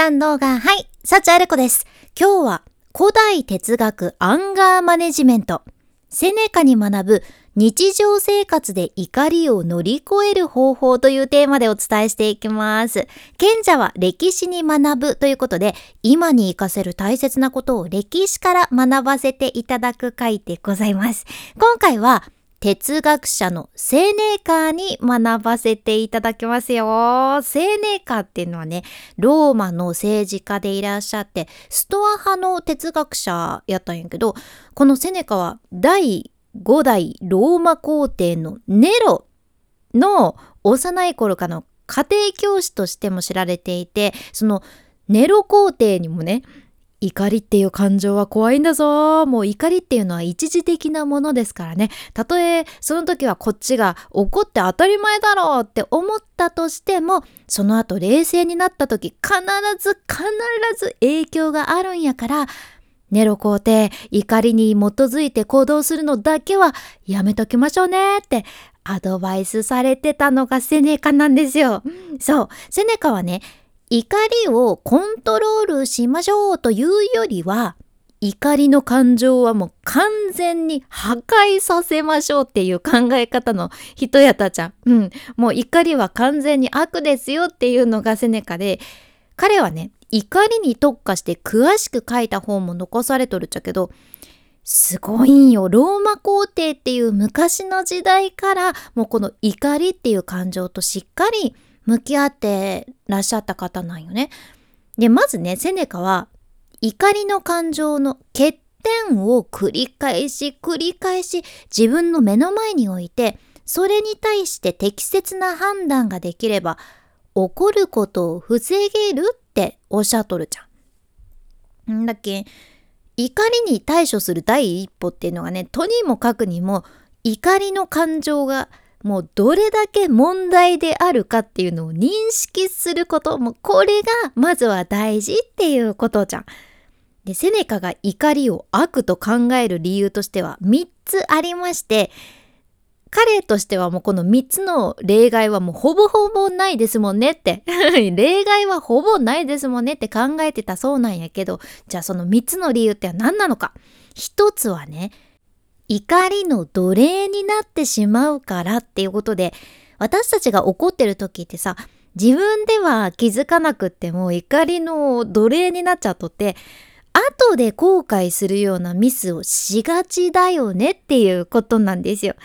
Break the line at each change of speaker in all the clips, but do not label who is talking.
さん動画、はい、幸ある子です。今日は古代哲学アンガーマネジメント。セネカに学ぶ日常生活で怒りを乗り越える方法というテーマでお伝えしていきます。賢者は歴史に学ぶということで、今に活かせる大切なことを歴史から学ばせていただく回でございます。今回は哲学者のセネカに学ばせていただきますよ。セネカっていうのはね、ローマの政治家でいらっしゃって、ストア派の哲学者やったんやけど、このセネカは第5代ローマ皇帝のネロの幼い頃からの家庭教師としても知られていて、そのネロ皇帝にもね、怒りっていう感情は怖いんだぞもう怒りっていうのは一時的なものですからね。たとえその時はこっちが怒って当たり前だろうって思ったとしても、その後冷静になった時必ず必ず影響があるんやから、ネロ皇帝、怒りに基づいて行動するのだけはやめときましょうねってアドバイスされてたのがセネカなんですよ。そう、セネカはね、怒りをコントロールしましょうというよりは、怒りの感情はもう完全に破壊させましょうっていう考え方の人やたじゃん。うん。もう怒りは完全に悪ですよっていうのがセネカで、彼はね、怒りに特化して詳しく書いた本も残されとるっちゃけど、すごいんよ。ローマ皇帝っていう昔の時代から、もうこの怒りっていう感情としっかり向き合ってらっしゃった方なんよね。で、まずね、セネカは怒りの感情の欠点を繰り返し繰り返し自分の目の前に置いて、それに対して適切な判断ができれば、怒ることを防げるっておっしゃっとるじゃん。んだっけ怒りに対処する第一歩っていうのがね、とにもかくにも怒りの感情がもうどれだけ問題であるかっていうのを認識すること、もこれがまずは大事っていうことじゃん。で、セネカが怒りを悪と考える理由としては3つありまして、彼としてはもうこの3つの例外はもうほぼほぼないですもんねって。例外はほぼないですもんねって考えてたそうなんやけど、じゃあその3つの理由って何なのか。1つはね、怒りの奴隷になってしまうからっていうことで、私たちが怒ってる時ってさ、自分では気づかなくっても怒りの奴隷になっちゃっとって、後で後悔するようなミスをしがちだよねっていうことなんですよ。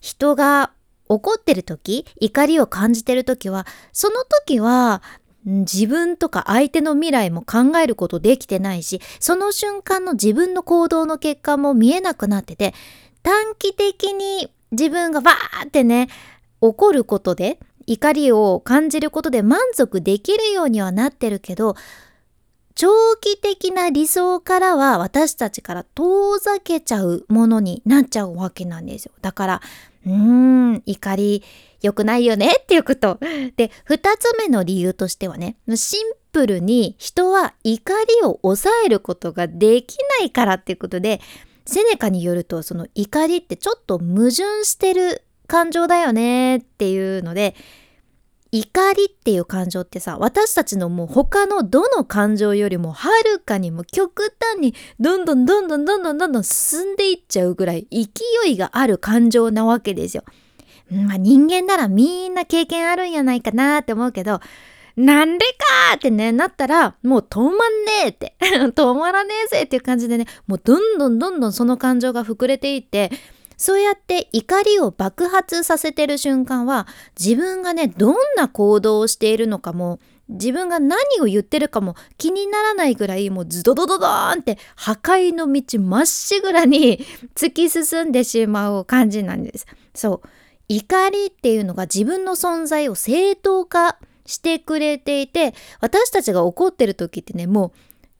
人が怒ってる時、怒りを感じてる時は、その時は自分とか相手の未来も考えることできてないし、その瞬間の自分の行動の結果も見えなくなってて、短期的に自分がバーってね、怒ることで、怒りを感じることで満足できるようにはなってるけど、長期的な理想からは私たちから遠ざけちゃうものになっちゃうわけなんですよ。だから、うーん、怒り良くないよねっていうこと。で、二つ目の理由としてはね、シンプルに人は怒りを抑えることができないからっていうことで、セネカによるとその怒りってちょっと矛盾してる感情だよねっていうので、怒りっていう感情ってさ私たちのもう他のどの感情よりもはるかにも極端にどんどんどんどんどんどんどんどん進んでいっちゃうぐらい勢いがある感情なわけですよ。まあ人間ならみんな経験あるんやないかなって思うけどなんでかってねなったらもう止まんねえって止まらねえぜっていう感じでねもうどんどんどんどんその感情が膨れていってそうやって怒りを爆発させてる瞬間は自分がねどんな行動をしているのかも自分が何を言ってるかも気にならないぐらいもうズドドドドーンって破壊の道まっしぐらに 突き進んでしまう感じなんです。そう怒りっていうのが自分の存在を正当化してくれていて私たちが怒ってる時ってねも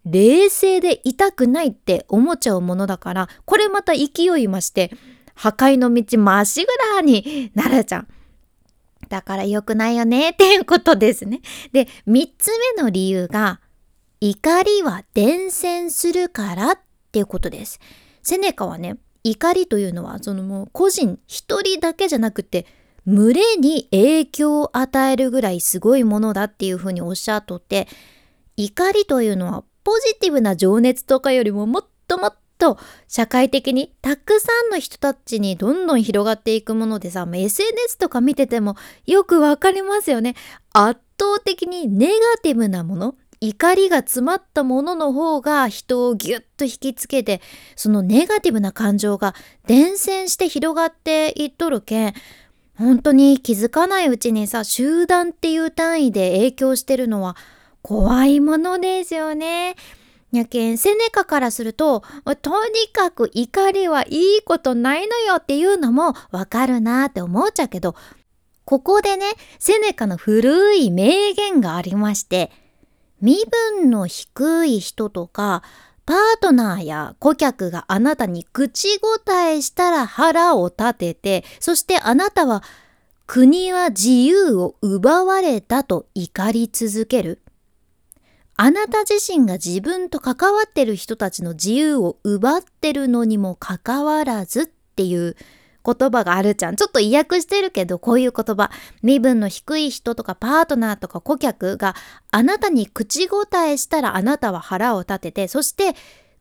う冷静でいたくないって思っちゃうものだからこれまた勢いまして破壊の道まっしぐらになるじゃん。だから良くないよねっていうことですね。で、3つ目の理由が、怒りは伝染するからっていうことです。セネカはね、怒りというのは、そのもう個人一人だけじゃなくて、群れに影響を与えるぐらいすごいものだっていうふうにおっしゃっとって、怒りというのはポジティブな情熱とかよりももっともっと社会的にたくさんの人たちにどんどん広がっていくものでさ SNS とか見ててもよくわかりますよね圧倒的にネガティブなもの怒りが詰まったものの方が人をギュッと引きつけてそのネガティブな感情が伝染して広がっていっとるけん本当に気づかないうちにさ集団っていう単位で影響してるのは怖いものですよね。やけんセネカからするととにかく怒りはいいことないのよっていうのもわかるなって思っちゃうけどここでねセネカの古い名言がありまして身分の低い人とかパートナーや顧客があなたに口答えしたら腹を立ててそしてあなたは国は自由を奪われたと怒り続ける。あなた自身が自分と関わってる人たちの自由を奪ってるのにもかかわらずっていう言葉があるじゃん。ちょっと意訳してるけど、こういう言葉。身分の低い人とかパートナーとか顧客があなたに口答えしたらあなたは腹を立てて、そして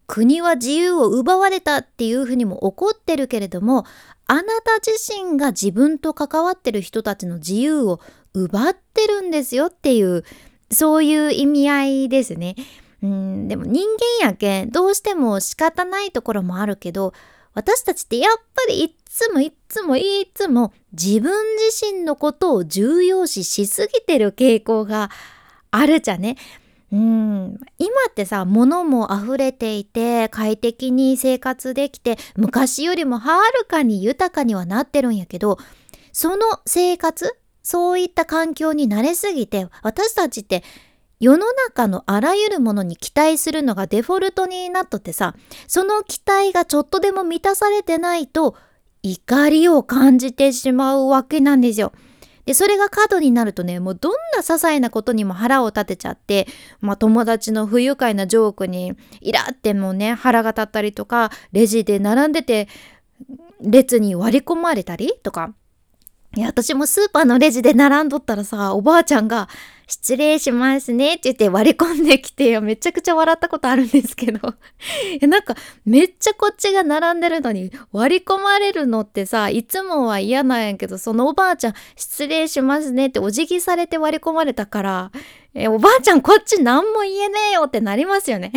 国は自由を奪われたっていうふうにも怒ってるけれども、あなた自身が自分と関わってる人たちの自由を奪ってるんですよっていうそういう意味合いですね。うんでも人間やけんどうしても仕方ないところもあるけど私たちってやっぱりいっつもいっつもいっつも自分自身のことを重要視しすぎてる傾向があるじゃね。うん今ってさ物も溢れていて快適に生活できて昔よりもはるかに豊かにはなってるんやけどその生活そういった環境に慣れすぎて私たちって世の中のあらゆるものに期待するのがデフォルトになっとってさその期待がちょっとでも満たされてないと怒りを感じてしまうわけなんですよ。でそれが過度になるとねもうどんな些細なことにも腹を立てちゃって、まあ、友達の不愉快なジョークにイラってもね腹が立ったりとかレジで並んでて列に割り込まれたりとかいや、私もスーパーのレジで並んどったらさ、おばあちゃんが、失礼しますねって言って割り込んできて、めちゃくちゃ笑ったことあるんですけど。なんか、めっちゃこっちが並んでるのに、割り込まれるのってさ、いつもは嫌なんやけど、そのおばあちゃん、失礼しますねってお辞儀されて割り込まれたから、え、おばあちゃんこっち何も言えねえよってなりますよね。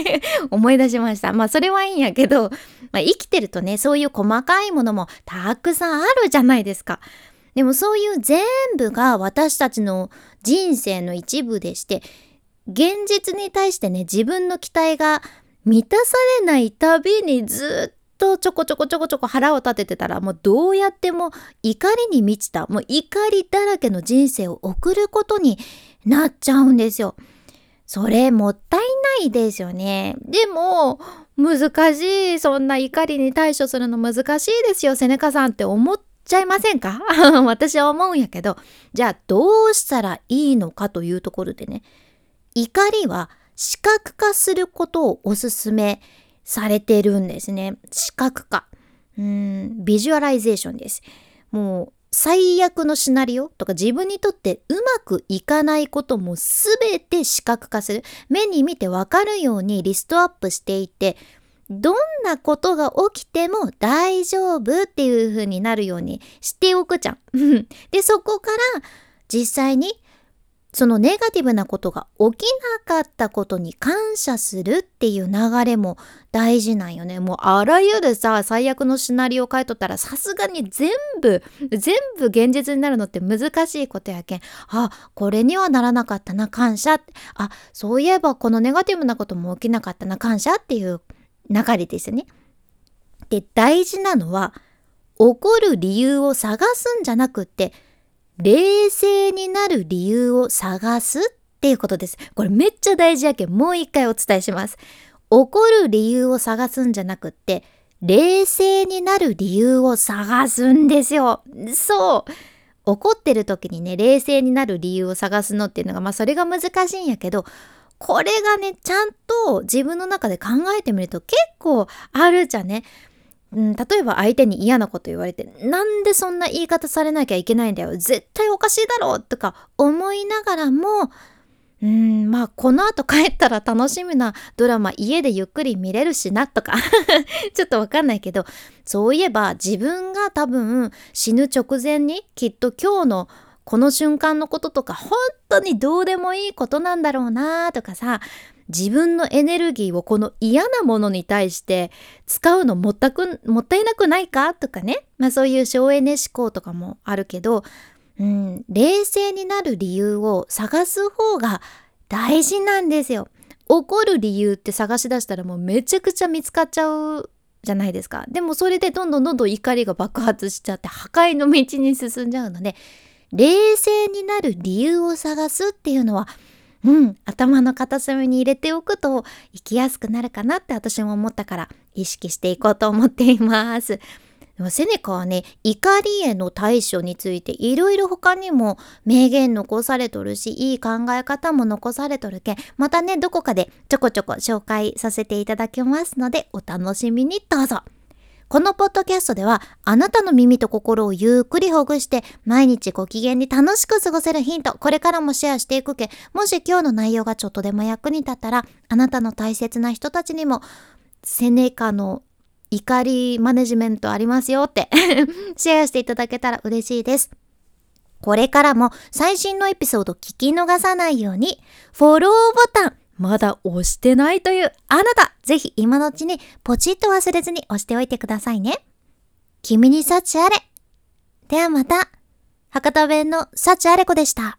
思い出しました。まあ、それはいいんやけど、まあ、生きてるとね、そういう細かいものもたくさんあるじゃないですか。でもそういう全部が私たちの人生の一部でして、現実に対してね、自分の期待が満たされないたびにずっとちょこちょこちょこちょこ腹を立ててたらもうどうやっても怒りに満ちたもう怒りだらけの人生を送ることになっちゃうんですよ。それもったいないですよね。でも難しい。そんな怒りに対処するの難しいですよ、セネカさんって思っちゃいませんか？私は思うんやけど、じゃあどうしたらいいのかというところでね、怒りは視覚化することをおすすめされてるんですね。視覚化。うん、ビジュアライゼーションです。もう最悪のシナリオとか自分にとってうまくいかないことも全て視覚化する目に見てわかるようにリストアップしていてどんなことが起きても大丈夫っていう風になるようにしておくじゃん。でそこから実際にそのネガティブなことが起きなかったことに感謝するっていう流れも大事なんよね。もうあらゆるさ、最悪のシナリオを書いとったらさすがに全部、全部現実になるのって難しいことやけん。あ、これにはならなかったな、感謝。あ、そういえばこのネガティブなことも起きなかったな、感謝っていう流れですね。で、大事なのは、怒る理由を探すんじゃなくって、冷静になる理由を探すっていうことです。これめっちゃ大事やけん、もう一回お伝えします。怒る理由を探すんじゃなくって、冷静になる理由を探すんですよ。そう。怒ってる時にね、冷静になる理由を探すのっていうのが、まあそれが難しいんやけど、これがね、ちゃんと自分の中で考えてみると結構あるじゃね。うん、例えば相手に嫌なこと言われて、なんでそんな言い方されなきゃいけないんだよ。絶対おかしいだろうとか思いながらも、うん、まあ、この後帰ったら楽しみな。ドラマ家でゆっくり見れるしなとか。ちょっとわかんないけど、そういえば自分が多分死ぬ直前にきっと今日のこの瞬間のこととか本当にどうでもいいことなんだろうなとかさ、自分のエネルギーをこの嫌なものに対して使うのもったくもったいなくないかとかね、まあそういう省エネ思考とかもあるけど、うん、冷静になる理由を探す方が大事なんですよ。怒る理由って探し出したらもうめちゃくちゃ見つかっちゃうじゃないですか。でもそれでどんどんどんどん怒りが爆発しちゃって破壊の道に進んじゃうので、冷静になる理由を探すっていうのは、うん、頭の片隅に入れておくと生きやすくなるかなって私も思ったから意識していこうと思っています。でもセネカはね、怒りへの対処についていろいろ他にも名言残されとるし、いい考え方も残されとるけん、またね、どこかでちょこちょこ紹介させていただきますので、お楽しみにどうぞ。このポッドキャストでは、あなたの耳と心をゆっくりほぐして、毎日ご機嫌に楽しく過ごせるヒント、これからもシェアしていくけ、もし今日の内容がちょっとでも役に立ったら、あなたの大切な人たちにも、セネカの怒りマネジメントありますよって。シェアしていただけたら嬉しいです。これからも最新のエピソード聞き逃さないように、フォローボタン、まだ押してないというあなた、ぜひ今のうちにポチッと忘れずに押しておいてくださいね。君に幸あれ。ではまた、博多弁の幸あれ子でした。